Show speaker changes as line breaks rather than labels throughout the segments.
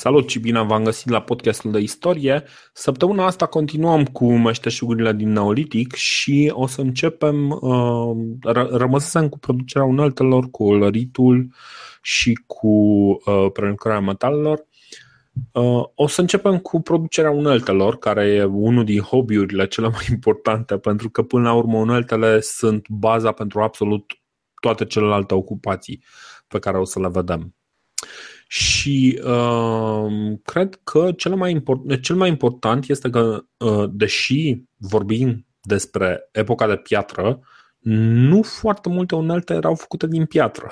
Salut și bine v-am găsit la podcastul de istorie. Săptămâna asta continuăm cu meșteșugurile din Neolitic și o să începem, uh, rămăsesem cu producerea uneltelor, cu olăritul și cu uh, prelucrarea metalelor. Uh, o să începem cu producerea uneltelor, care e unul din hobby-urile cele mai importante, pentru că până la urmă uneltele sunt baza pentru absolut toate celelalte ocupații pe care o să le vedem. Și uh, cred că cel mai, import, cel mai important este că, uh, deși vorbim despre epoca de piatră, nu foarte multe unelte erau făcute din piatră.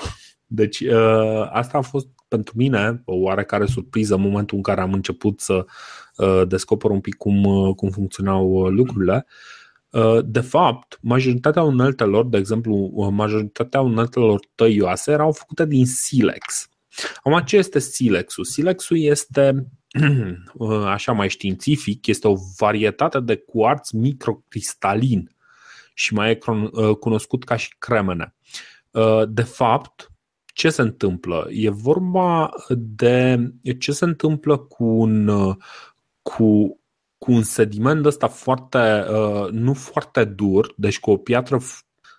Deci uh, asta a fost pentru mine o oarecare surpriză în momentul în care am început să uh, descoper un pic cum, uh, cum funcționau uh, lucrurile. Uh, de fapt, majoritatea uneltelor, de exemplu, uh, majoritatea uneltelor tăioase erau făcute din silex. Acum, ce este silexul? Silexul este, așa mai științific, este o varietate de cuarț microcristalin și mai e uh, cunoscut ca și cremene. Uh, de fapt, ce se întâmplă? E vorba de ce se întâmplă cu un, cu, cu un sediment ăsta foarte, uh, nu foarte dur, deci cu o piatră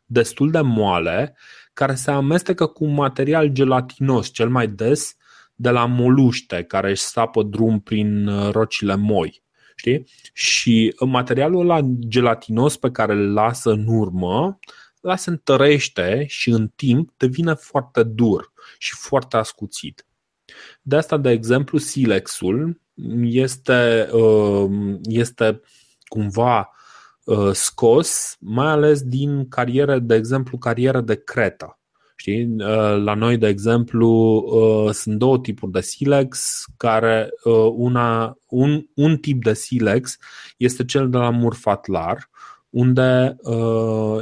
destul de moale, care se amestecă cu un material gelatinos, cel mai des de la moluște, care își sapă drum prin uh, rocile moi. Știi? Și materialul ăla gelatinos pe care îl lasă în urmă, la se întărește și în timp devine foarte dur și foarte ascuțit. De asta, de exemplu, silexul este, uh, este cumva Uh, scos, mai ales din cariere, de exemplu, cariere de cretă. Știi? Uh, la noi, de exemplu, uh, sunt două tipuri de silex, care una, un, un tip de silex este cel de la Murfatlar, unde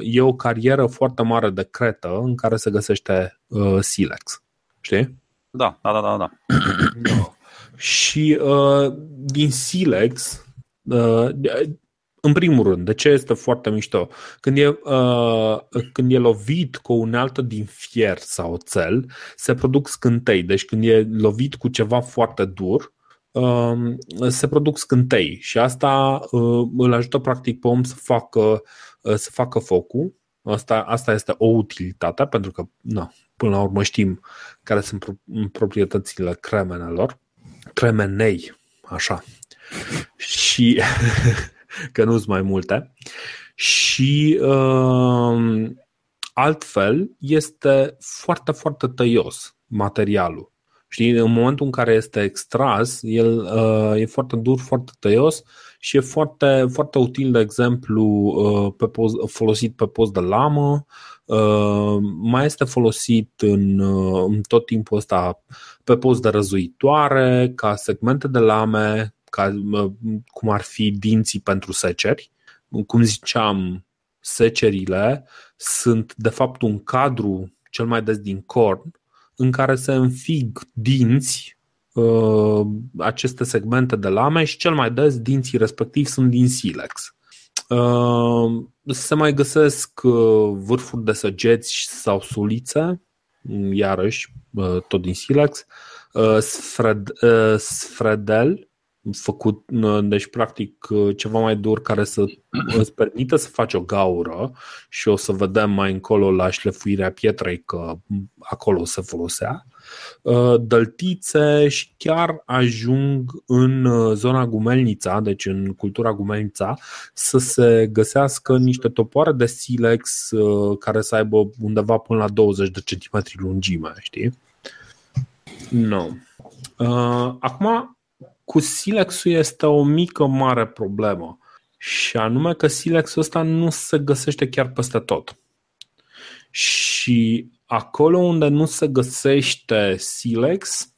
e o carieră foarte mare de cretă în care se găsește silex. Știi?
Da, da, da, da. da.
Și din silex, în primul rând, de ce este foarte mișto? Când e, uh, când e lovit cu o unealtă din fier sau oțel, se produc scântei. Deci când e lovit cu ceva foarte dur, uh, se produc scântei și asta uh, îl ajută practic pe om să facă, uh, să facă focul. Asta, asta este o utilitate, pentru că, na, până la urmă știm care sunt proprietățile cremenelor. Cremenei, așa. Și că nu sunt mai multe. Și uh, altfel este foarte, foarte tăios materialul. Știi, în momentul în care este extras, el uh, e foarte dur, foarte tăios și e foarte, foarte util, de exemplu, uh, pe post, folosit pe post de lamă, uh, mai este folosit în, uh, în tot timpul ăsta pe post de răzuitoare, ca segmente de lame, ca, cum ar fi dinții pentru seceri. Cum ziceam, secerile sunt de fapt un cadru cel mai des din corn în care se înfig dinți uh, aceste segmente de lame și cel mai des dinții respectiv sunt din silex. Uh, se mai găsesc uh, vârfuri de săgeți sau sulițe, iarăși tot din silex, sfred, sfredel făcut, deci practic ceva mai dur care să îți permită să faci o gaură și o să vedem mai încolo la șlefuirea pietrei că acolo se folosea. Dăltițe și chiar ajung în zona Gumelnița, deci în cultura Gumelnița, să se găsească niște topoare de silex care să aibă undeva până la 20 de centimetri lungime, știi? Nu. No. Acum, cu silexul este o mică mare problemă și anume că silexul ăsta nu se găsește chiar peste tot. Și acolo unde nu se găsește silex,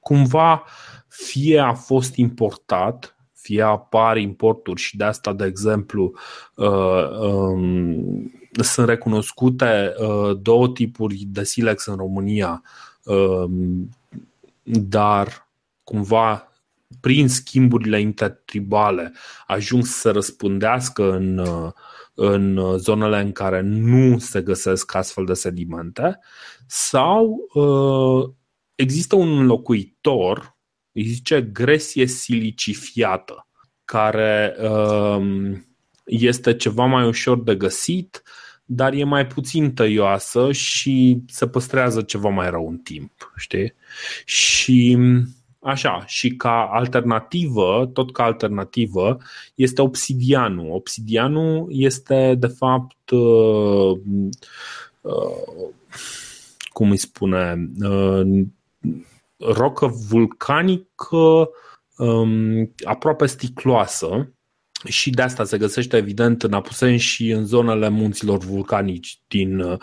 cumva fie a fost importat, fie apar importuri și de asta, de exemplu, uh, um, sunt recunoscute uh, două tipuri de silex în România, um, dar cumva prin schimburile intertribale ajung să răspundească în, în zonele în care nu se găsesc astfel de sedimente sau uh, există un locuitor îi zice gresie silicifiată, care um, este ceva mai ușor de găsit, dar e mai puțin tăioasă și se păstrează ceva mai rău în timp, știi? Și Așa, și ca alternativă, tot ca alternativă, este obsidianul. Obsidianul este, de fapt, uh, uh, cum îi spune, uh, rocă vulcanică um, aproape sticloasă și de asta se găsește evident în Apuseni și în zonele munților vulcanici din,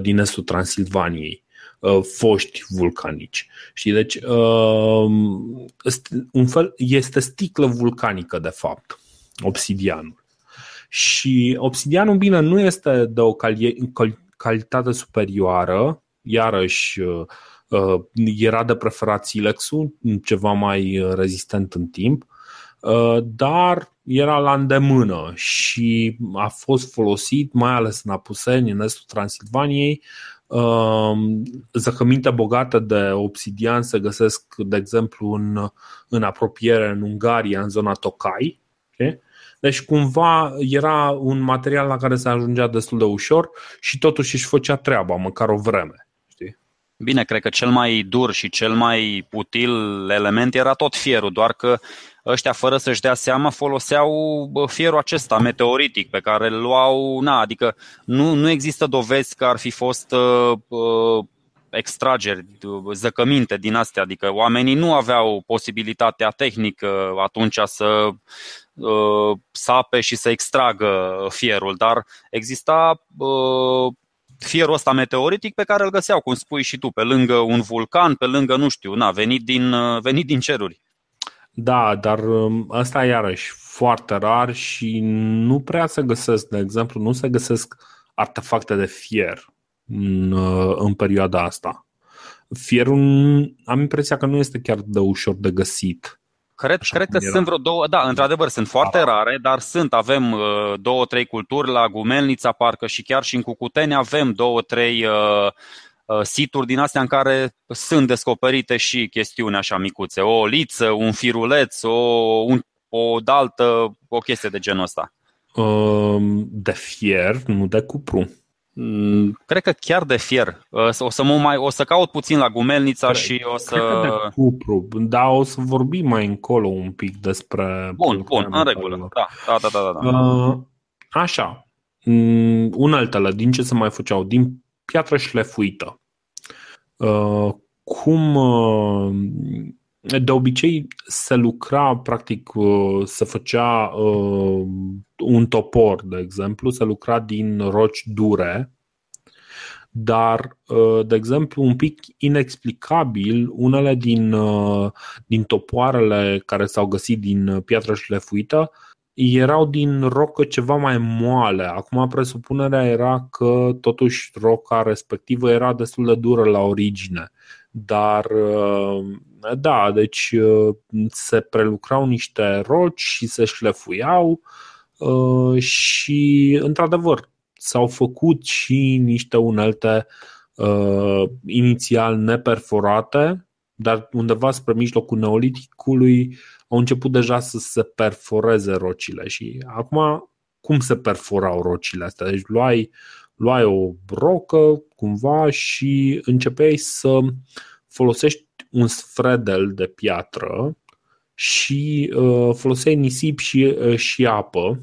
din estul Transilvaniei. Uh, foști vulcanici. Și deci uh, un fel, este sticlă vulcanică de fapt, obsidianul. Și obsidianul, bine, nu este de o calitate superioară, iarăși uh, era de preferat silexul, ceva mai rezistent în timp, dar era la îndemână și a fost folosit, mai ales în Apuseni, în estul Transilvaniei, Um, zăcăminte bogate de obsidian se găsesc, de exemplu, în, în apropiere în Ungaria, în zona Tokai. Okay? Deci cumva era un material la care se ajungea destul de ușor și totuși își făcea treaba, măcar o vreme. Știi?
Bine, cred că cel mai dur și cel mai util element era tot fierul, doar că ăștia, fără să-și dea seama, foloseau fierul acesta meteoritic pe care îl luau, na, adică nu, nu există dovezi că ar fi fost uh, uh extrageri, zăcăminte din astea, adică oamenii nu aveau posibilitatea tehnică atunci să uh, sape și să extragă fierul, dar exista uh, fierul ăsta meteoritic pe care îl găseau, cum spui și tu, pe lângă un vulcan, pe lângă, nu știu, na, venit din, uh, venit din ceruri.
Da, dar asta um, iarăși foarte rar și nu prea se găsesc, de exemplu, nu se găsesc artefacte de fier în, uh, în perioada asta. Fierul am impresia că nu este chiar de ușor de găsit.
Cred, cred că era. sunt vreo două, da, într-adevăr, sunt foarte da. rare, dar sunt, avem uh, două, trei culturi la Gumelnița, parcă și chiar și în Cucuteni avem două, trei uh, Uh, situri din astea în care sunt descoperite și chestiuni așa micuțe, o liță, un firuleț, o, un, o daltă, o chestie de genul ăsta.
Um, de fier, nu de cupru.
Mm, cred că chiar de fier. Uh, o să, mă mai, o să caut puțin la Gumelnița cred, și o să... Cred
că de cupru, dar o să vorbim mai încolo un pic despre...
Bun, bun, în regulă. Da, da, da, da, da.
Uh, așa. Mm, uneltele, din ce se mai făceau? Din piatră șlefuită. Uh, cum uh, de obicei se lucra, practic, uh, se făcea un topor, de exemplu, se lucra din roci dure, dar, de exemplu, un pic inexplicabil, unele din, din topoarele care s-au găsit din piatră șlefuită erau din rocă ceva mai moale. Acum presupunerea era că totuși roca respectivă era destul de dură la origine. Dar uh, da, deci uh, se prelucrau niște roci și se șlefuiau uh, și într-adevăr s-au făcut și niște unelte inițial neperforate, dar undeva spre mijlocul neoliticului au început deja să se perforeze rocile și acum cum se perforau rocile astea? Deci luai, luai o brocă cumva și începeai să folosești un sfredel de piatră și uh, foloseai nisip și, uh, și apă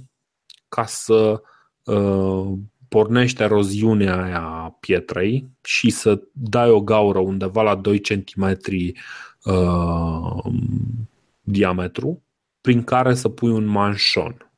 ca să uh, pornești eroziunea aia a pietrei și să dai o gaură undeva la 2 cm uh, diametru prin care să pui un manșon.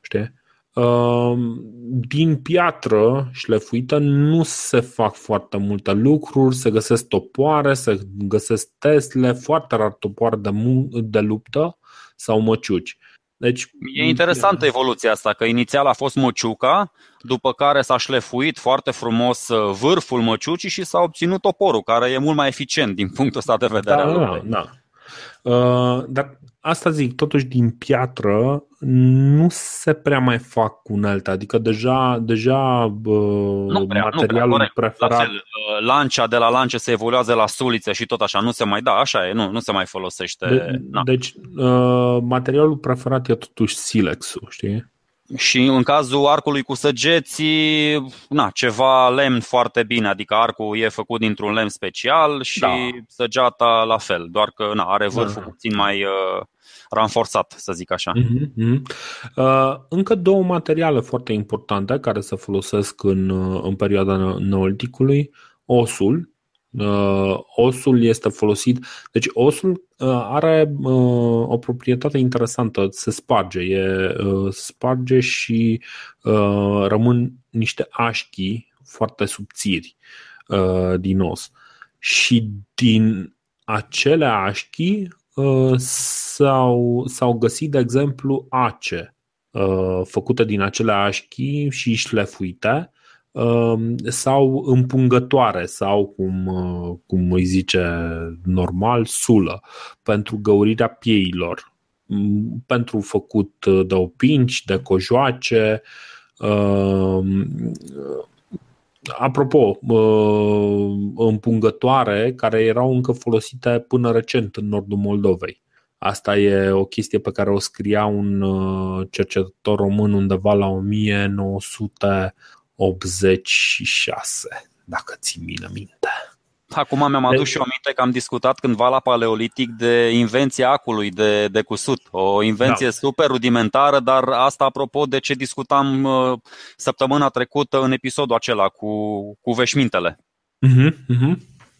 Știi? Ehm, din piatră șlefuită nu se fac foarte multe lucruri, se găsesc topoare, se găsesc tesle, foarte rar topoare de, de luptă sau măciuci. Deci,
e interesantă evoluția asta, că inițial a fost măciuca, după care s-a șlefuit foarte frumos uh, vârful măciucii și s-a obținut toporul, care e mult mai eficient din punctul ăsta de vedere.
Da, da, da. Uh, dar asta zic, totuși din piatră nu se prea mai fac unelte, adică deja, deja nu prea, materialul nu prea, preferat... La fel,
uh, lancia de la lance se evoluează la suliță și tot așa, nu se mai da, așa e, nu, nu se mai folosește.
De, deci uh, materialul preferat e totuși silex-ul, știi?
Și în cazul arcului cu săgeții, na, ceva lemn foarte bine, adică arcul e făcut dintr-un lemn special și da. săgeata la fel, doar că na, are vârful da. puțin mai uh, ranforsat, să zic așa.
Uh-huh, Uh, încă două materiale foarte importante care se folosesc în, uh, în perioada neoliticului, osul, Uh, osul este folosit. Deci osul uh, are uh, o proprietate interesantă, se sparge, e, sparge și rămân niște așchi foarte subțiri din os. Și din acele așchi s-au, s-au găsit, de exemplu, ace făcute din acele așchi și șlefuite Um, sau împungătoare sau cum, uh, cum îi zice normal, sulă pentru găurirea pieilor, mm, pentru făcut uh, de opinci, de cojoace. Um, apropo, uh, împungătoare care erau încă folosite până recent în nordul Moldovei. Asta e o chestie pe care o scria un cercetător român undeva la 1900 86, dacă ți bine minte.
Acum mi-am adus și o aminte că am discutat cândva la Paleolitic de invenția acului de, de cusut. O invenție da. super rudimentară, dar asta apropo de ce discutam uh, săptămâna trecută în episodul acela cu, cu veșmintele.
Uh-huh, uh-huh.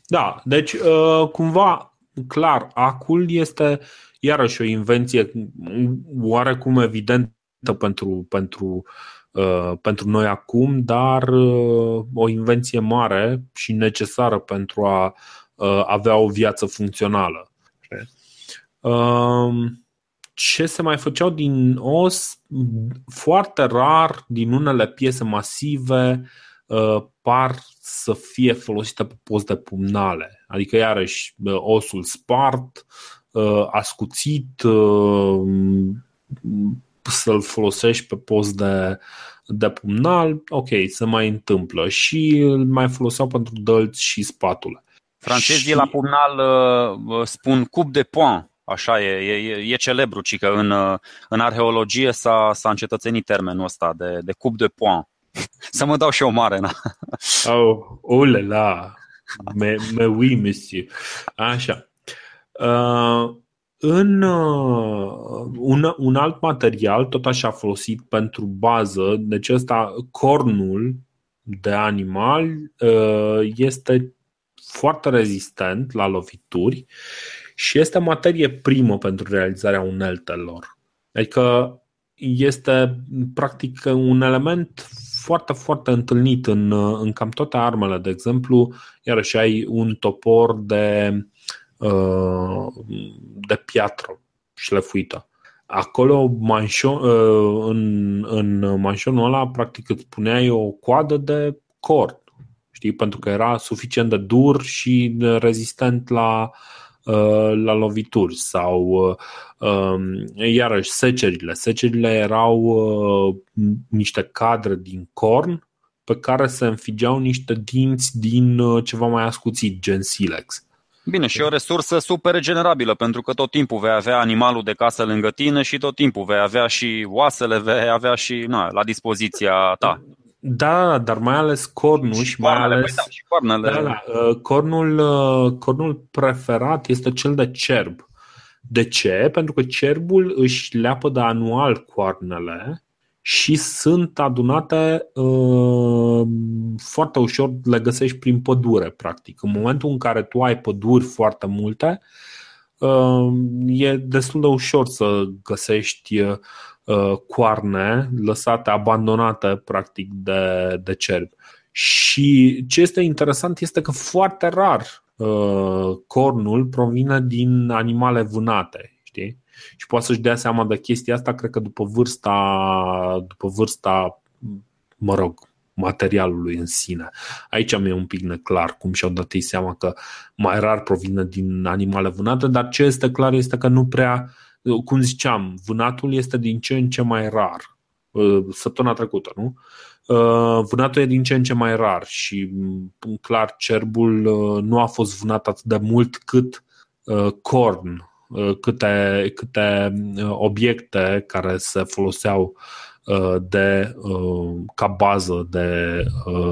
Da, deci uh, cumva, clar, acul este iarăși o invenție oarecum evidentă pentru, pentru Uh, pentru noi acum, dar uh, o invenție mare și necesară pentru a uh, avea o viață funcțională. Um, ce se mai făceau din os? Foarte rar, din unele piese masive, par să fie folosite pe post de pumnale. Adică, iarăși, osul spart, ascuțit, să-l folosești pe post de, de pumnal, ok, se mai întâmplă și îl mai foloseau pentru dălți și spatule.
Francezii și... la pumnal uh, spun cup de point, așa e, e, e celebru, ci că în, uh, în arheologie s-a, s-a încetățenit termenul ăsta de, de cup de point. Să mă dau și o mare, na.
Oh, oh la la, me, me oui, monsieur. Așa. Uh, în uh, un, un alt material, tot așa folosit pentru bază, deci ăsta, cornul de animal uh, este foarte rezistent la lovituri și este materie primă pentru realizarea uneltelor. Adică este practic un element foarte, foarte întâlnit în, în cam toate armele. De exemplu, iarăși ai un topor de Uh, de piatră șlefuită. Acolo, manșon, uh, în, în manșonul ăla, practic îți puneai o coadă de cord, știi? pentru că era suficient de dur și rezistent la, uh, la lovituri sau um, iarăși secerile. Secerile erau niște cadre din corn pe care se înfigeau niște dinți din ceva mai ascuțit, gen silex.
Bine, și o resursă super regenerabilă, pentru că tot timpul vei avea animalul de casă lângă tine și tot timpul vei avea și oasele, vei avea și na, la dispoziția ta.
Da, dar mai ales cornul și, și mai ales păi
da, și coarnele.
Da, da, uh, cornul, uh, cornul preferat este cel de cerb. De ce? Pentru că cerbul își leapă de anual coarnele și sunt adunate uh, foarte ușor, le găsești prin pădure, practic. În momentul în care tu ai păduri foarte multe, uh, e destul de ușor să găsești uh, coarne lăsate, abandonate, practic, de, de cerb. Și ce este interesant este că foarte rar uh, cornul provine din animale vânate, știi? Și poate să-și dea seama de chestia asta, cred că după vârsta, după vârsta mă rog, materialului în sine. Aici mi-e un pic neclar cum și-au dat ei seama că mai rar provine din animale vânate, dar ce este clar este că nu prea, cum ziceam, vânatul este din ce în ce mai rar. Uh, săptămâna trecută, nu? Uh, vânatul e din ce în ce mai rar și clar cerbul uh, nu a fost vânat atât de mult cât corn, câte, câte obiecte care se foloseau de, ca bază de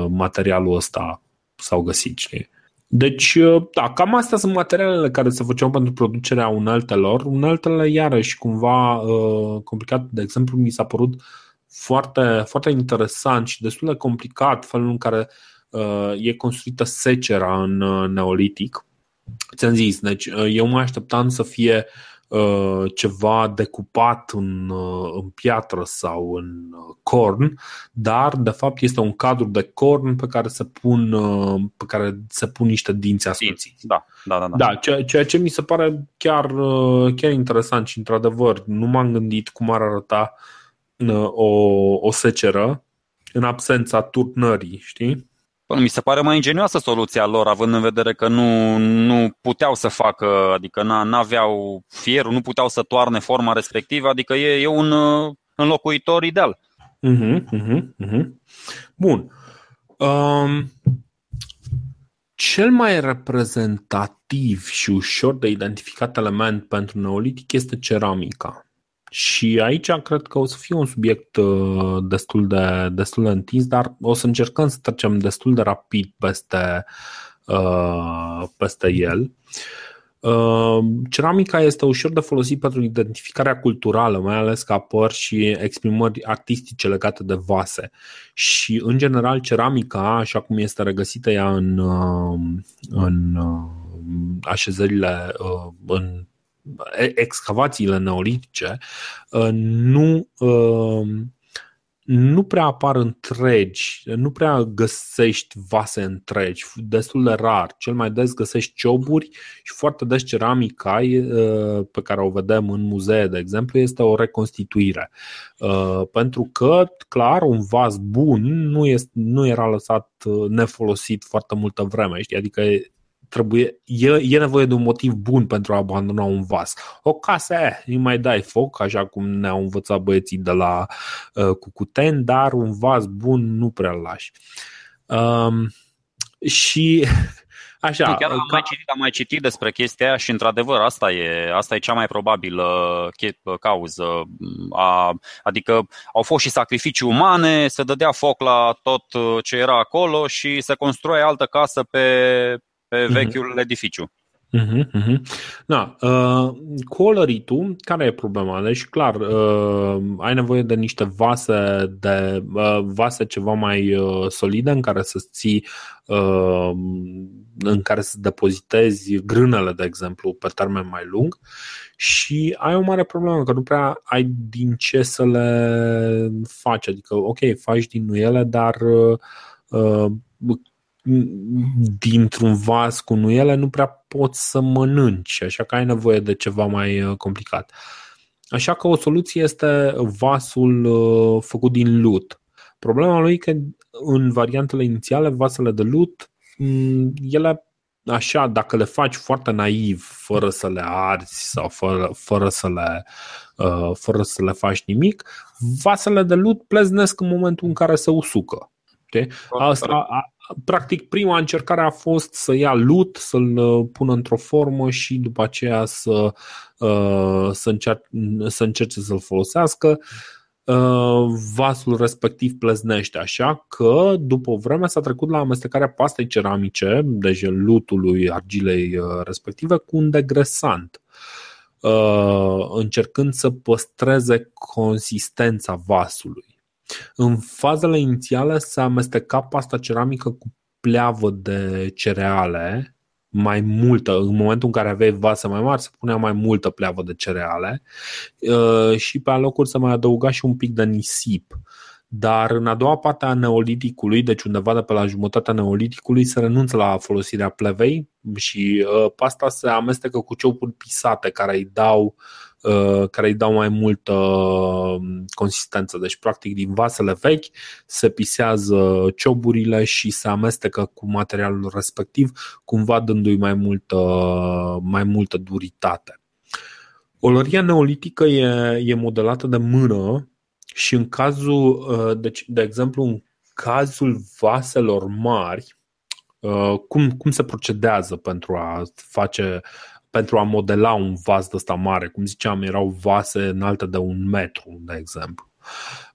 materialul ăsta s-au găsit, știi? Deci, da, cam astea sunt materialele care se făceau pentru producerea uneltelor. Uneltele, iarăși, cumva uh, complicat. De exemplu, mi s-a părut foarte, foarte interesant și destul de complicat felul în care uh, e construită secera în uh, neolitic. Ți-am zis, deci uh, eu mă așteptam să fie uh, ceva decupat în, uh, în piatră sau în uh, corn, dar de fapt este un cadru de corn pe care se pun, uh, pe care se pun niște dinți ascuțiți.
Da, da, da. da.
da ceea, ceea ce mi se pare chiar, uh, chiar interesant și într-adevăr nu m-am gândit cum ar arăta uh, o, o seceră în absența turnării, știi?
Bă, mi se pare mai ingenioasă soluția lor, având în vedere că nu, nu puteau să facă, adică nu aveau fierul, nu puteau să toarne forma respectivă, adică e, e un uh, înlocuitor ideal.
Uh-huh, uh-huh, uh-huh. Bun. Um, cel mai reprezentativ și ușor de identificat element pentru neolitic este ceramica. Și aici cred că o să fie un subiect uh, destul de, destul de întins, dar o să încercăm să trecem destul de rapid peste, uh, peste el. Uh, ceramica este ușor de folosit pentru identificarea culturală, mai ales ca păr și exprimări artistice legate de vase. Și, în general, ceramica, așa cum este regăsită ea în, în așezările, în excavațiile neolitice uh, nu, uh, nu prea apar întregi, nu prea găsești vase întregi, destul de rar. Cel mai des găsești cioburi și foarte des ceramica uh, pe care o vedem în muzee, de exemplu, este o reconstituire. Pentru că, clar, un vas bun nu, este, nu era lăsat nefolosit foarte multă vreme, știi? adică trebuie, e, e nevoie de un motiv bun pentru a abandona un vas. O casă, eh, îi mai dai foc, așa cum ne-au învățat băieții de la uh, Cucuten, dar un vas bun nu prea lași. Um, și Așa,
Chiar am, ca... mai citit, am mai citit despre chestia aia și într-adevăr asta e, asta e cea mai probabilă cauză. A, adică au fost și sacrificii umane, se dădea foc la tot ce era acolo și se construia altă casă pe, pe mhm. vechiul uh-huh. edificiu.
Uh-huh, uh-huh. Da, uh, coloritul, care e problema? Deci, clar, uh, ai nevoie de niște vase, de uh, vase ceva mai uh, solide în care să ții, uh, în care să depozitezi grânele, de exemplu, pe termen mai lung și ai o mare problemă că nu prea ai din ce să le faci. Adică, ok, faci din ele, dar uh, dintr-un vas cu nuiele nu prea poți să mănânci, așa că ai nevoie de ceva mai uh, complicat. Așa că o soluție este vasul uh, făcut din lut. Problema lui e că în variantele inițiale, vasele de lut, mm, ele așa, dacă le faci foarte naiv, fără să le arzi sau fără, fără, să, le, uh, fără să le faci nimic, vasele de lut pleznesc în momentul în care se usucă. Asta, practic prima încercare a fost să ia lut, să-l uh, pună într-o formă și după aceea să, uh, să, încer- să încerce să-l folosească. Uh, vasul respectiv pleznește, așa că după o vreme s-a trecut la amestecarea pastei ceramice, deci lutului argilei respective, cu un degresant încercând să păstreze consistența vasului. În fazele inițiale se amesteca pasta ceramică cu pleavă de cereale, mai multă, în momentul în care aveai vase mai mari, se punea mai multă pleavă de cereale uh, și pe alocuri se mai adăuga și un pic de nisip. Dar în a doua parte a neoliticului, deci undeva de pe la jumătatea neoliticului, se renunță la folosirea plevei și uh, pasta se amestecă cu ciopuri pisate care îi dau uh, care îi dau mai multă consistență. Deci, practic, din vasele vechi se pisează cioburile și se amestecă cu materialul respectiv, cumva dându-i mai multă, mai multă duritate. Olăria neolitică e, e modelată de mână și în cazul, deci, de exemplu, în cazul vaselor mari, Uh, cum, cum se procedează pentru a face pentru a modela un vas de ăsta mare. Cum ziceam, erau vase înalte de un metru, de exemplu.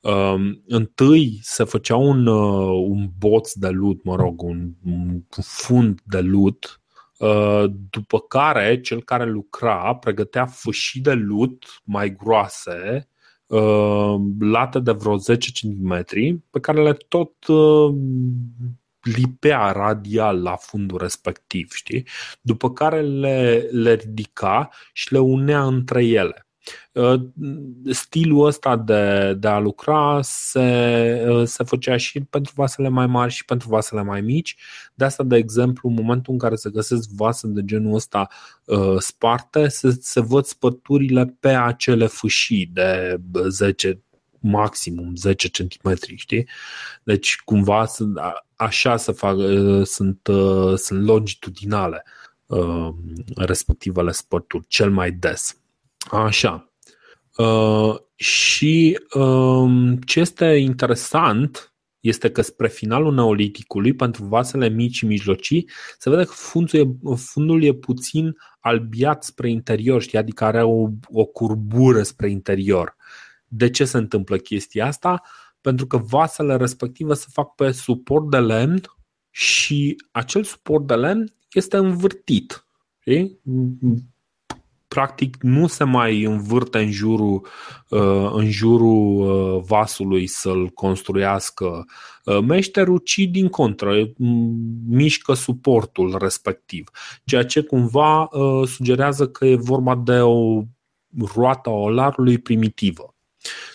Uh, întâi se făcea un, uh, un boț de lut, mă rog, un, un fund de lut, uh, după care cel care lucra pregătea fâșii de lut mai groase, uh, late de vreo 10 cm, pe care le tot uh, lipea radial la fundul respectiv, știi? După care le, le ridica și le unea între ele. Uh, stilul ăsta de, de a lucra se, uh, se făcea și pentru vasele mai mari și pentru vasele mai mici. De asta, de exemplu, în momentul în care se găsesc vase de genul ăsta uh, sparte, se, se văd spăturile pe acele fâșii de 10 maximum 10 cm, știi? Deci cumva așa să fac, uh, sunt, uh, sunt longitudinale uh, respectivele spărturi cel mai des. Așa. Și um, ce este interesant este că spre finalul neoliticului, pentru vasele mici și mijlocii, se vede că fundul e, fundul e puțin albiat spre interior, știi? adică are o, o curbură spre interior. De ce se întâmplă chestia asta? Pentru că vasele respective se fac pe suport de lemn și acel suport de lemn este învârtit. Știi? Practic nu se mai învârte în jurul, uh, în jurul uh, vasului să-l construiască uh, meșterul, ci din contră mișcă suportul respectiv. Ceea ce cumva sugerează că e vorba de o roată a olarului primitivă.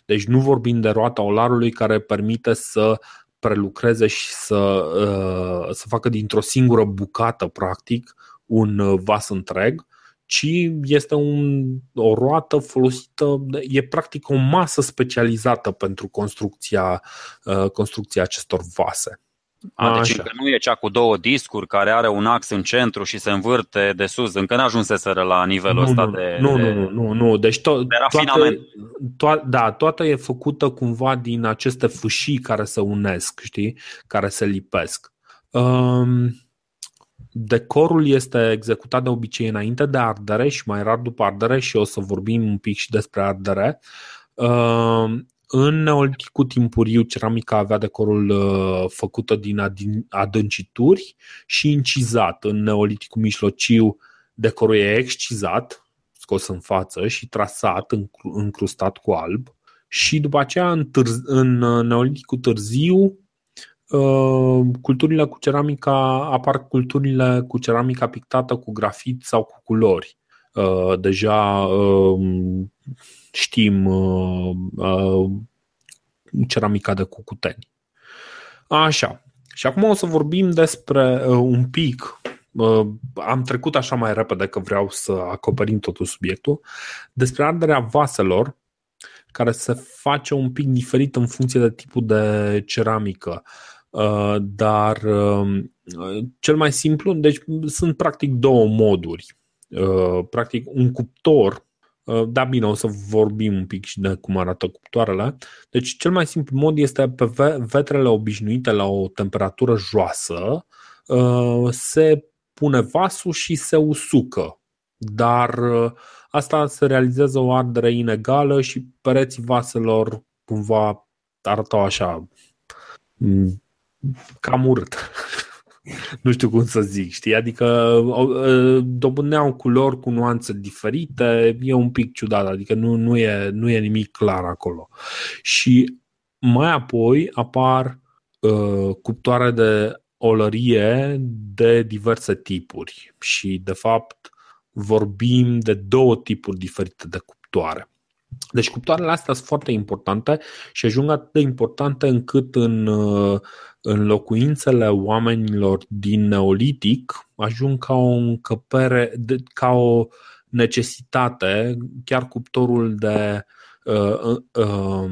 Deci nu vorbim de roata olarului care permite să prelucreze și să, uh, să facă dintr-o singură bucată, practic, un vas întreg, ci este un, o roată folosită, e practic o masă specializată pentru construcția, uh, construcția acestor vase.
A, deci încă nu e cea cu două discuri care are un ax în centru și se învârte de sus. Încă n-ajunseseră la nivelul
nu,
ăsta
nu,
de,
nu,
de,
nu, nu, nu. Deci to-
de rafinament.
Toată, to- da, toată e făcută cumva din aceste fâșii care se unesc, știi? Care se lipesc. Um, decorul este executat de obicei înainte de ardere și mai rar după ardere și o să vorbim un pic și despre ardere. Um, în neoliticul timpuriu, ceramica avea decorul uh, făcută din adâncituri și incizat. În neoliticul mijlociu, decorul e excizat, scos în față și trasat, încrustat cu alb. Și după aceea, în, târz, în uh, neoliticul târziu, uh, culturile cu ceramica apar culturile cu ceramica pictată cu grafit sau cu culori. Deja știm uh, uh, ceramica de cucuteni. Așa. Și acum o să vorbim despre uh, un pic uh, am trecut așa mai repede că vreau să acoperim totul subiectul, despre arderea vaselor, care se face un pic diferit în funcție de tipul de ceramică. Uh, dar uh, cel mai simplu, deci sunt practic două moduri. Practic, un cuptor Uh, da, bine, o să vorbim un pic și de cum arată cuptoarele. Deci, cel mai simplu mod este pe vetrele obișnuite la o temperatură joasă, uh, se pune vasul și se usucă. Dar uh, asta se realizează o ardere inegală și pereții vaselor cumva arătau așa mm, cam urât. nu știu cum să zic, știi? Adică dobândeau culori cu nuanțe diferite, e un pic ciudat, adică nu, nu, e, nu e nimic clar acolo. Și mai apoi apar uh, cuptoare de olărie de diverse tipuri și de fapt vorbim de două tipuri diferite de cuptoare. Deci cuptoarele astea sunt foarte importante și ajung atât de importante încât în, uh, în locuințele oamenilor din Neolitic ajung ca o încăpere, ca o necesitate, chiar cuptorul de uh, uh,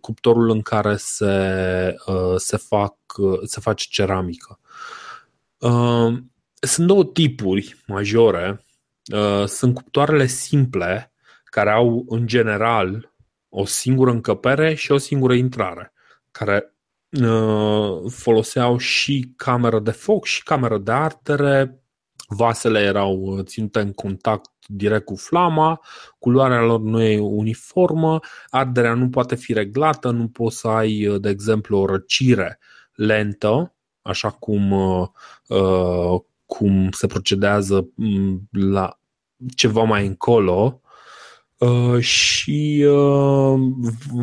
cuptorul în care se, uh, se, fac, uh, se face ceramică. Uh, sunt două tipuri majore. Uh, sunt cuptoarele simple, care au în general o singură încăpere și o singură intrare, care uh, foloseau și cameră de foc și cameră de ardere. Vasele erau ținute în contact direct cu flama, culoarea lor nu e uniformă, arderea nu poate fi reglată, nu poți să ai, de exemplu, o răcire lentă, așa cum, uh, cum se procedează mm, la ceva mai încolo, Uh, și uh,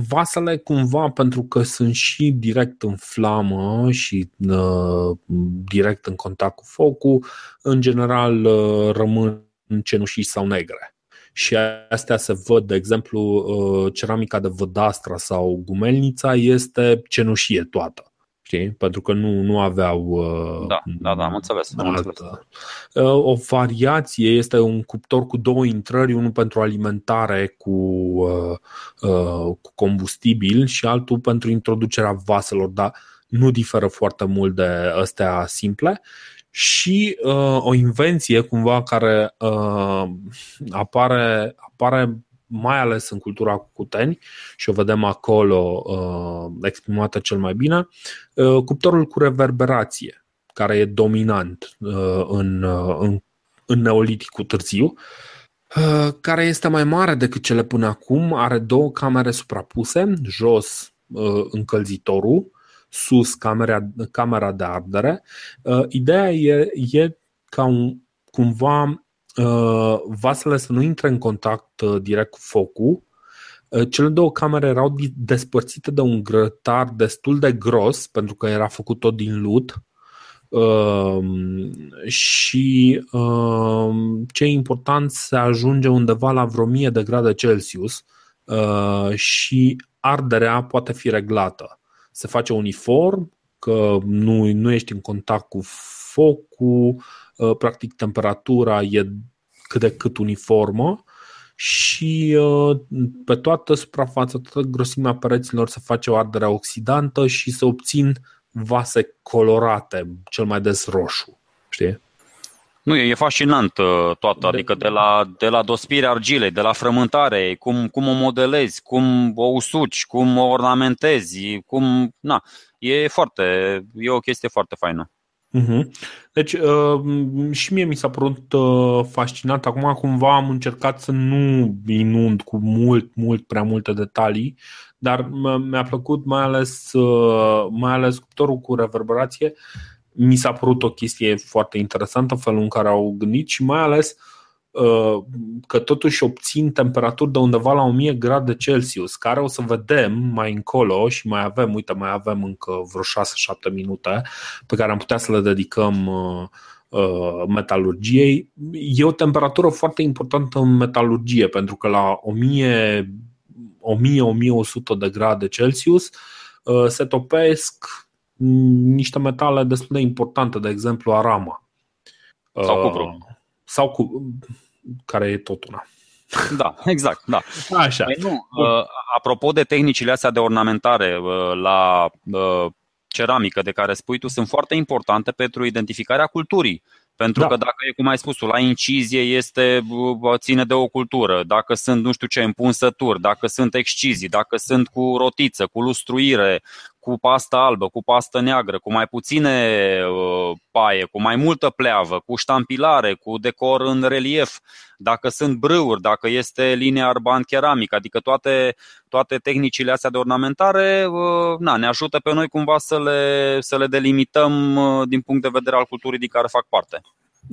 vasele cumva pentru că sunt și direct în flamă și uh, direct în contact cu focul, în general uh, rămân cenușii sau negre. Și astea se văd, de exemplu, uh, ceramica de vădastra sau gumelnița este cenușie toată știi? Pentru că nu, nu aveau.
Uh, da, da, da, am înțeles. Am înțeles.
Uh, o variație este un cuptor cu două intrări, unul pentru alimentare cu, uh, uh, cu combustibil și altul pentru introducerea vaselor, dar nu diferă foarte mult de astea simple. Și uh, o invenție cumva care uh, apare, apare mai ales în cultura cuteni și o vedem acolo uh, exprimată cel mai bine, uh, cuptorul cu reverberație, care e dominant uh, în, uh, în, în neoliticul târziu, uh, care este mai mare decât cele până acum, are două camere suprapuse, jos uh, încălzitorul, sus camera, camera de ardere. Uh, ideea e, e ca un, cumva Uh, vasele să nu intre în contact uh, direct cu focul. Uh, cele două camere erau despărțite de un grătar destul de gros, pentru că era făcut tot din lut. Și ce e important se ajunge undeva la vreo 1000 de grade Celsius și arderea poate fi reglată. Se face uniform, că nu, nu ești în contact cu focul, Uh, practic temperatura e cât de cât uniformă și uh, pe toată suprafața, toată grosimea pereților se face o ardere oxidantă și se obțin vase colorate, cel mai des roșu. Știi?
Nu, e fascinant uh, toată, de... adică de la, de la dospirea argilei, de la frământare, cum, cum o modelezi, cum o usuci, cum o ornamentezi, cum... Na, e foarte, e o chestie foarte faină.
Uh-huh. Deci uh, și mie mi s-a părut uh, fascinant. Acum cumva am încercat să nu inund cu mult, mult, prea multe detalii, dar mi-a plăcut mai ales, uh, mai ales cuptorul cu reverberație. Mi s-a părut o chestie foarte interesantă felul în care au gândit și mai ales uh, Uh, că totuși obțin temperaturi de undeva la 1000 grade Celsius, care o să vedem mai încolo și mai avem, uite, mai avem încă vreo 6-7 minute pe care am putea să le dedicăm uh, uh, metalurgiei. E o temperatură foarte importantă în metalurgie, pentru că la 1000 1000-1100 de grade Celsius se topesc niște metale destul de importante, de exemplu arama.
Sau cupru.
Sau cu, care e tot una.
Da, exact, da.
Așa.
Păi nu, uh, apropo de tehnicile astea de ornamentare uh, la uh, ceramică de care spui tu, sunt foarte importante pentru identificarea culturii. Pentru da. că dacă e, cum ai spus la incizie este, ține de o cultură, dacă sunt, nu știu ce, împunsături, dacă sunt excizii, dacă sunt cu rotiță, cu lustruire, cu pasta albă, cu pastă neagră, cu mai puține uh, paie, cu mai multă pleavă, cu ștampilare, cu decor în relief, dacă sunt brâuri, dacă este linia arban ceramic, adică toate, toate tehnicile astea de ornamentare uh, na, ne ajută pe noi cumva să le, să le delimităm uh, din punct de vedere al culturii din care fac parte.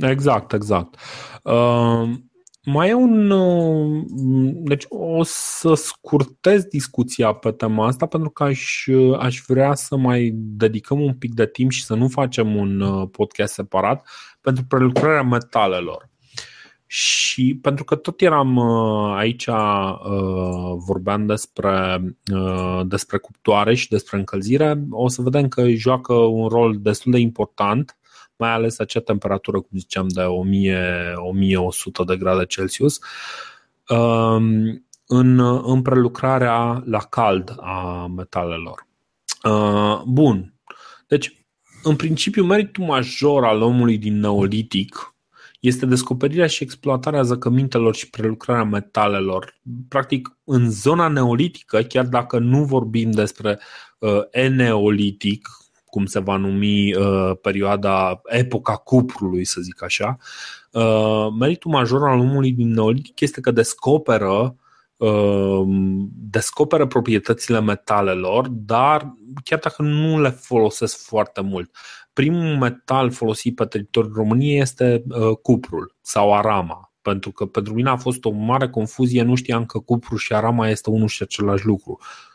Exact, exact. Uh... Mai e un. Uh, deci o să scurtez discuția pe tema asta pentru că aș, aș vrea să mai dedicăm un pic de timp și să nu facem un uh, podcast separat pentru prelucrarea metalelor. Și pentru că tot eram uh, aici, vorbeam despre, despre cuptoare și despre încălzire, o să vedem că joacă un rol destul de important mai ales acea temperatură, cum ziceam, de 1000, 1100 de grade Celsius, um, în, în prelucrarea la cald a metalelor. Uh, bun. Deci, în principiu, meritul major al omului din Neolitic este descoperirea și exploatarea zăcămintelor și prelucrarea metalelor. Practic, în zona neolitică, chiar dacă nu vorbim despre uh, eneolitic, cum se va numi uh, perioada, epoca cuprului, să zic așa, uh, meritul major al omului din neolitic este că descoperă uh, descoperă proprietățile metalelor, dar chiar dacă nu le folosesc foarte mult primul metal folosit pe teritoriul României este uh, cuprul sau arama. Pentru că pentru mine a fost o mare confuzie, nu știam că cupru și arama este unul și același lucru. Uh,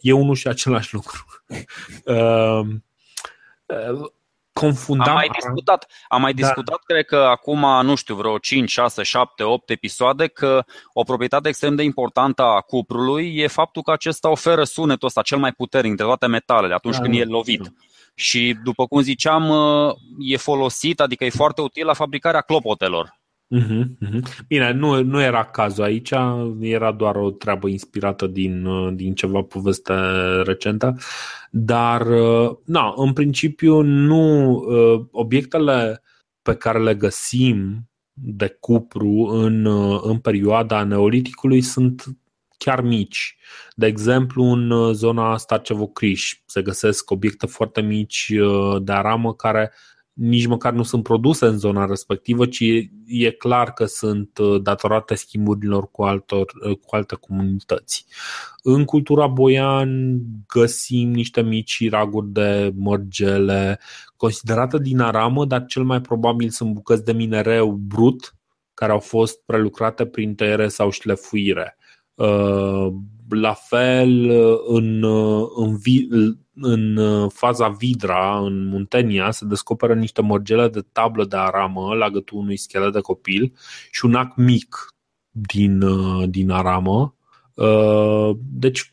e unul și același lucru. Uh, confundam...
Am mai discutat, am mai da. discutat cred că acum, nu știu, vreo 5, 6, 7, 8 episoade, că o proprietate extrem de importantă a cuprului e faptul că acesta oferă sunetul ăsta cel mai puternic de toate metalele atunci da, când e lovit. Da și, după cum ziceam, uh, e folosit, adică e foarte util la fabricarea clopotelor.
Uh-huh, uh-huh. Bine, nu, nu era cazul aici, era doar o treabă inspirată din, uh, din ceva poveste recentă, dar, uh, na, în principiu, nu obiectele pe care le găsim de cupru în, în perioada neoliticului sunt chiar mici. De exemplu, în uh, zona Starcevo-Criș se găsesc obiecte foarte mici uh, de aramă care nici măcar nu sunt produse în zona respectivă, ci e clar că sunt uh, datorate schimburilor cu, altor, cu alte comunități. În cultura boian găsim niște mici raguri de mărgele considerate din aramă, dar cel mai probabil sunt bucăți de minereu brut care au fost prelucrate prin tăiere sau șlefuire. Uh, la fel, în, în, în faza Vidra, în Muntenia, se descoperă niște morgele de tablă de aramă la gâtul unui schelet de copil și un ac mic din, din aramă. Uh, deci,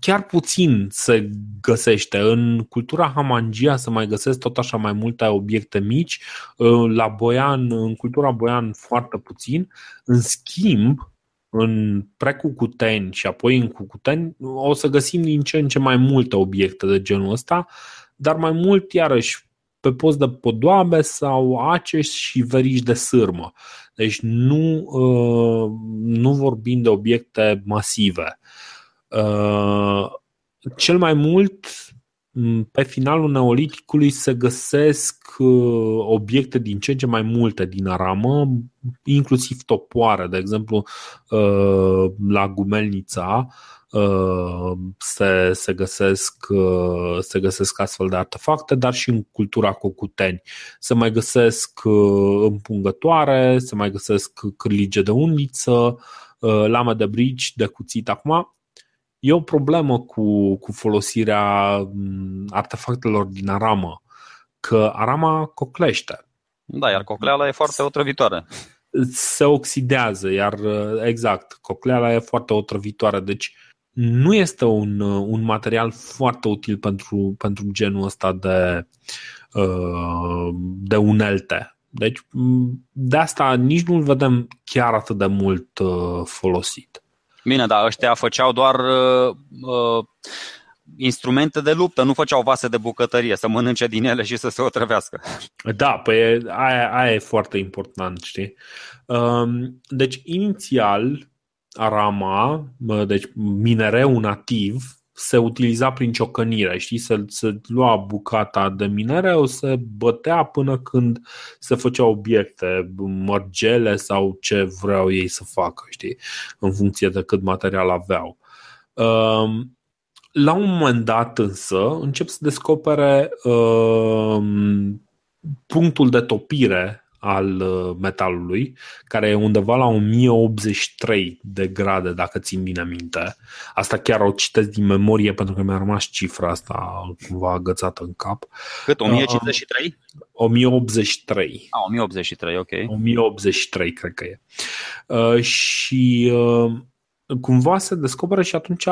chiar puțin se găsește. În cultura Hamangia se mai găsesc tot așa mai multe obiecte mici. Uh, la Boian, în cultura Boian, foarte puțin. În schimb, în precucuteni și apoi în cucuteni o să găsim din ce în ce mai multe obiecte de genul ăsta, dar mai mult iarăși pe post de podoabe sau aceși și verici de sârmă. Deci nu, uh, nu vorbim de obiecte masive. Uh, cel mai mult Mm, pe finalul neoliticului se găsesc uh, obiecte din ce în ce mai multe din aramă, inclusiv topoare. De exemplu, uh, la Gumelnița uh, se, se, găsesc, se găsesc astfel de artefacte, dar și în cultura cocuteni. Se mai găsesc împungătoare, se mai găsesc cârlige de undiță, lame de brici, de cuțit. Acum, e o problemă cu, cu folosirea mm, artefactelor din aramă, că arama coclește.
Da, iar cocleala e foarte otrăvitoare.
Se oxidează, iar exact, cocleala e foarte otrăvitoare, deci nu este un, un material foarte util pentru, pentru genul ăsta de, de unelte. Deci de asta nici nu-l vedem chiar atât de mult folosit.
Bine, dar ăștia făceau doar uh, uh, instrumente de luptă, nu făceau vase de bucătărie, să mănânce din ele și să se otrăvească.
Da, păi aia, aia e foarte important, știi? Um, deci, inițial, arama, deci minereu nativ, se utiliza prin ciocănire, știi? Se, se lua bucata de minereu, se bătea până când se făcea obiecte, mărgele sau ce vreau ei să facă, știi? În funcție de cât material aveau. Um, la un moment dat însă încep să descopere um, punctul de topire al uh, metalului, care e undeva la 1083 de grade, dacă țin bine minte. Asta chiar o citesc din memorie pentru că mi-a rămas cifra asta cumva agățată în cap.
Cât? 1053? Uh,
1083.
Ah, 1083, ok.
1083, cred că e. Uh, și uh, cumva se descoperă și atunci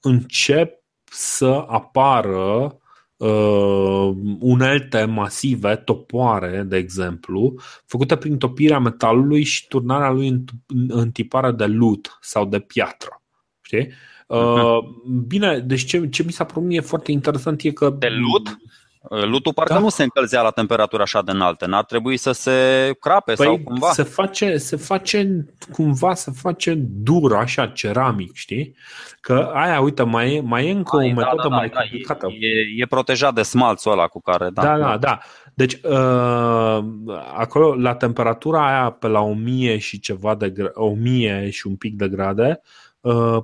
încep să apară uh, unelte masive, topoare, de exemplu, făcute prin topirea metalului și turnarea lui în, în tipare de lut sau de piatră. Știi? Uh, bine, deci ce, ce mi s-a părut mie foarte interesant e că...
De lut? Lutul parcă da. nu se încălzea la temperatură așa de înaltă, n-ar trebui să se crape păi sau cumva.
Se face, se face cumva, se face dur așa, ceramic, știi? Că aia, uite, mai e, mai e încă Ai, o da, metodă da, da, mai da, complicată.
E, e protejat de smalțul ăla cu care...
Da, da, da. da. Deci, uh, acolo, la temperatura aia pe la 1000 și ceva de 1000 și un pic de grade, Uh,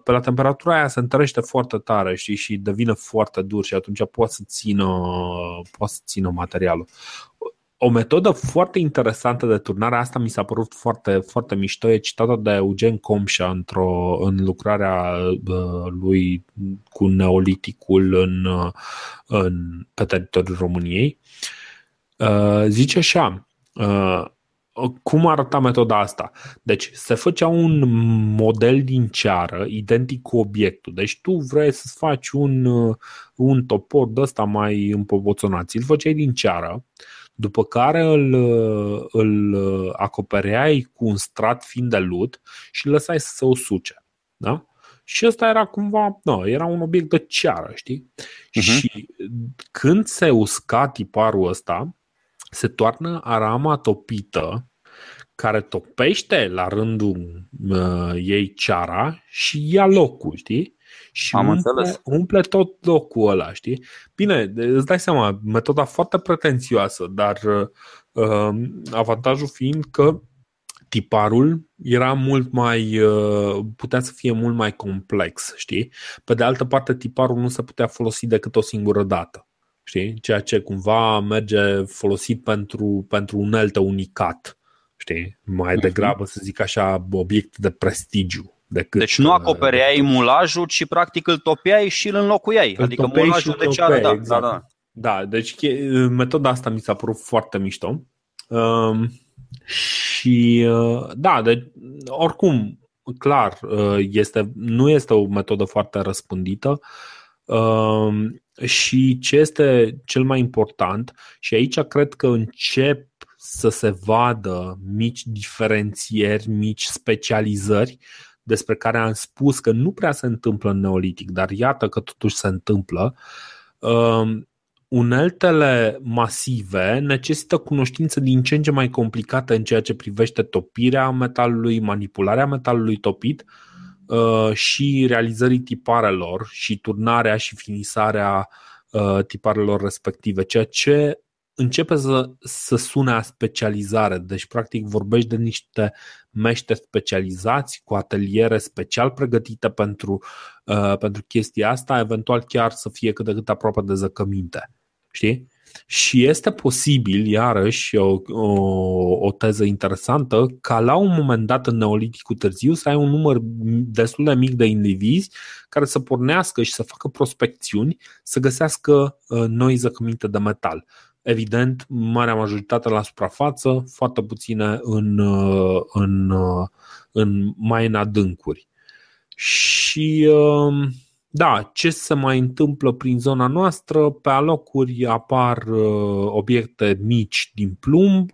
pe la temperatura aia se întărește foarte tare știi, și devine foarte dur și atunci poate să țină, poate să țină materialul. O metodă foarte interesantă de turnare, asta mi s-a părut foarte, foarte mișto, e citată de Eugen Comșa într-o, în lucrarea uh, lui cu neoliticul în, uh, în, pe teritoriul României. Zice așa, cum arăta metoda asta? Deci se făcea un model din ceară identic cu obiectul. Deci tu vrei să faci un, un topor de ăsta mai împoboțonat. Îl făceai din ceară, după care îl, îl acopereai cu un strat fin de lut și îl lăsai să se usuce. Da? Și ăsta era cumva, nu, era un obiect de ceară, știi? Uh-huh. Și când se usca tiparul ăsta, se toarnă arama topită care topește la rândul uh, ei ceara și ia locul, știi? Și
Am
umple,
înțeles.
umple tot locul ăla, știi? Bine, îți dai seama, metoda foarte pretențioasă, dar uh, avantajul fiind că tiparul era mult mai, uh, putea să fie mult mai complex, știi? Pe de altă parte, tiparul nu se putea folosi decât o singură dată știi? Ceea ce cumva merge folosit pentru, pentru unelte unicat, știi? Mai mhm. degrabă, să zic așa, obiect de prestigiu. Decât,
deci nu acopereai decât... mulajul, ci practic îl topeai și îl înlocuiai. Îl adică mulajul de ceară, da, exact. da, da.
Da, deci metoda asta mi s-a părut foarte mișto. Um, și uh, da, de, oricum, clar, uh, este, nu este o metodă foarte răspândită. Um, și ce este cel mai important, și aici cred că încep să se vadă mici diferențieri, mici specializări despre care am spus că nu prea se întâmplă în neolitic, dar iată că totuși se întâmplă. Um, uneltele masive necesită cunoștință din ce în ce mai complicată în ceea ce privește topirea metalului, manipularea metalului topit, Uh, și realizării tiparelor și turnarea și finisarea uh, tiparelor respective, ceea ce începe să, să sune a specializare. Deci, practic, vorbești de niște meșteri specializați cu ateliere special pregătite pentru, uh, pentru chestia asta, eventual chiar să fie cât de cât aproape de zăcăminte. Știi? Și este posibil, iarăși, o, o, o teză interesantă, ca la un moment dat în Neoliticul târziu să ai un număr destul de mic de indivizi care să pornească și să facă prospecțiuni, să găsească uh, noi zăcăminte de metal. Evident, marea majoritate la suprafață, foarte puține în, uh, în, uh, în mai în adâncuri. Și uh, da, ce se mai întâmplă prin zona noastră? Pe alocuri apar uh, obiecte mici din plumb,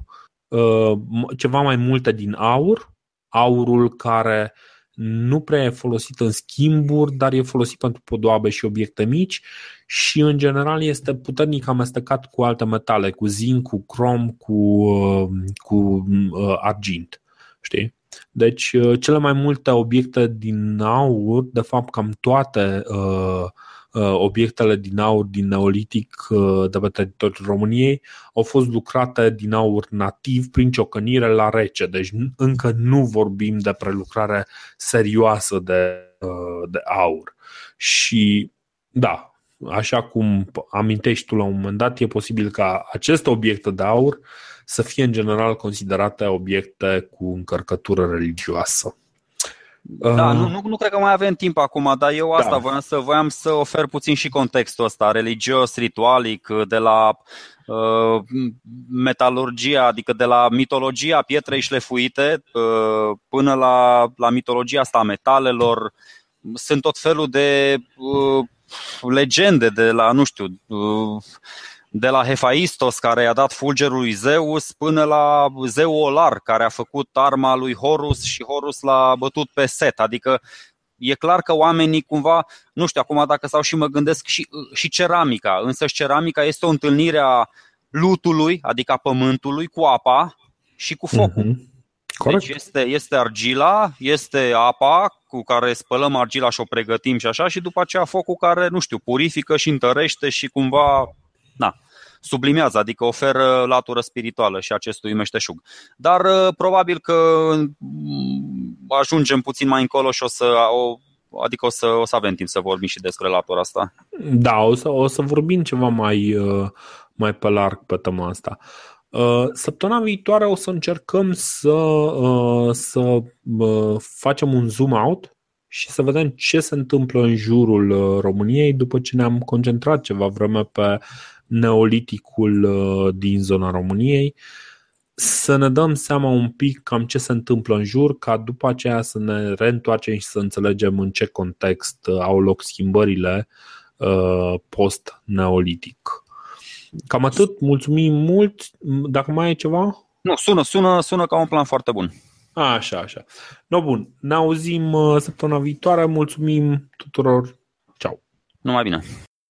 uh, ceva mai multe din aur, aurul care nu prea e folosit în schimburi, dar e folosit pentru podoabe și obiecte mici și în general este puternic amestecat cu alte metale, cu zinc, cu crom, cu, uh, cu uh, argint. Știi? Deci, uh, cele mai multe obiecte din aur, de fapt, cam toate uh, uh, obiectele din aur din neolitic uh, de pe teritoriul României au fost lucrate din aur nativ prin ciocănire la rece. Deci, încă nu vorbim de prelucrare serioasă de, uh, de aur. Și, da, așa cum amintești tu la un moment dat, e posibil ca aceste obiecte de aur să fie în general considerate obiecte cu încărcătură religioasă.
Da, uh, nu, nu, nu cred că mai avem timp acum, dar eu asta da. voiam, să, voiam să ofer puțin și contextul ăsta religios, ritualic, de la uh, metalurgia, adică de la mitologia pietrei șlefuite uh, până la, la mitologia asta a metalelor. Sunt tot felul de uh, legende de la, nu știu, de la Hephaistos care i-a dat fulgerul lui Zeus până la zeu Olar care a făcut arma lui Horus și Horus l-a bătut pe Set. Adică e clar că oamenii cumva, nu știu acum dacă sau și mă gândesc și, și ceramica, însă ceramica este o întâlnire a lutului, adică a pământului cu apa și cu focul. Mm-hmm. Corect. Deci este, este argila, este apa cu care spălăm argila și o pregătim și așa și după aceea focul care, nu știu, purifică și întărește și cumva, na, sublimează, adică oferă latură spirituală și acestui meșteșug. Dar uh, probabil că mm, ajungem puțin mai încolo și o să o, adică o să, o să avem timp să vorbim și despre latura asta.
Da, o să, o să vorbim ceva mai, uh, mai pe larg pe tema asta. Uh, săptămâna viitoare o să încercăm să, să facem un zoom out și să vedem ce se întâmplă în jurul României după ce ne-am concentrat ceva vreme pe neoliticul uh, din zona României, să ne dăm seama un pic cam ce se întâmplă în jur, ca după aceea să ne reîntoarcem și să înțelegem în ce context uh, au loc schimbările uh, post-neolitic. Cam atât, mulțumim mult. Dacă mai ai ceva?
Nu, sună, sună, sună ca un plan foarte bun.
Așa, așa. No, bun, ne auzim săptămâna viitoare. Mulțumim tuturor. Ciao.
Numai bine.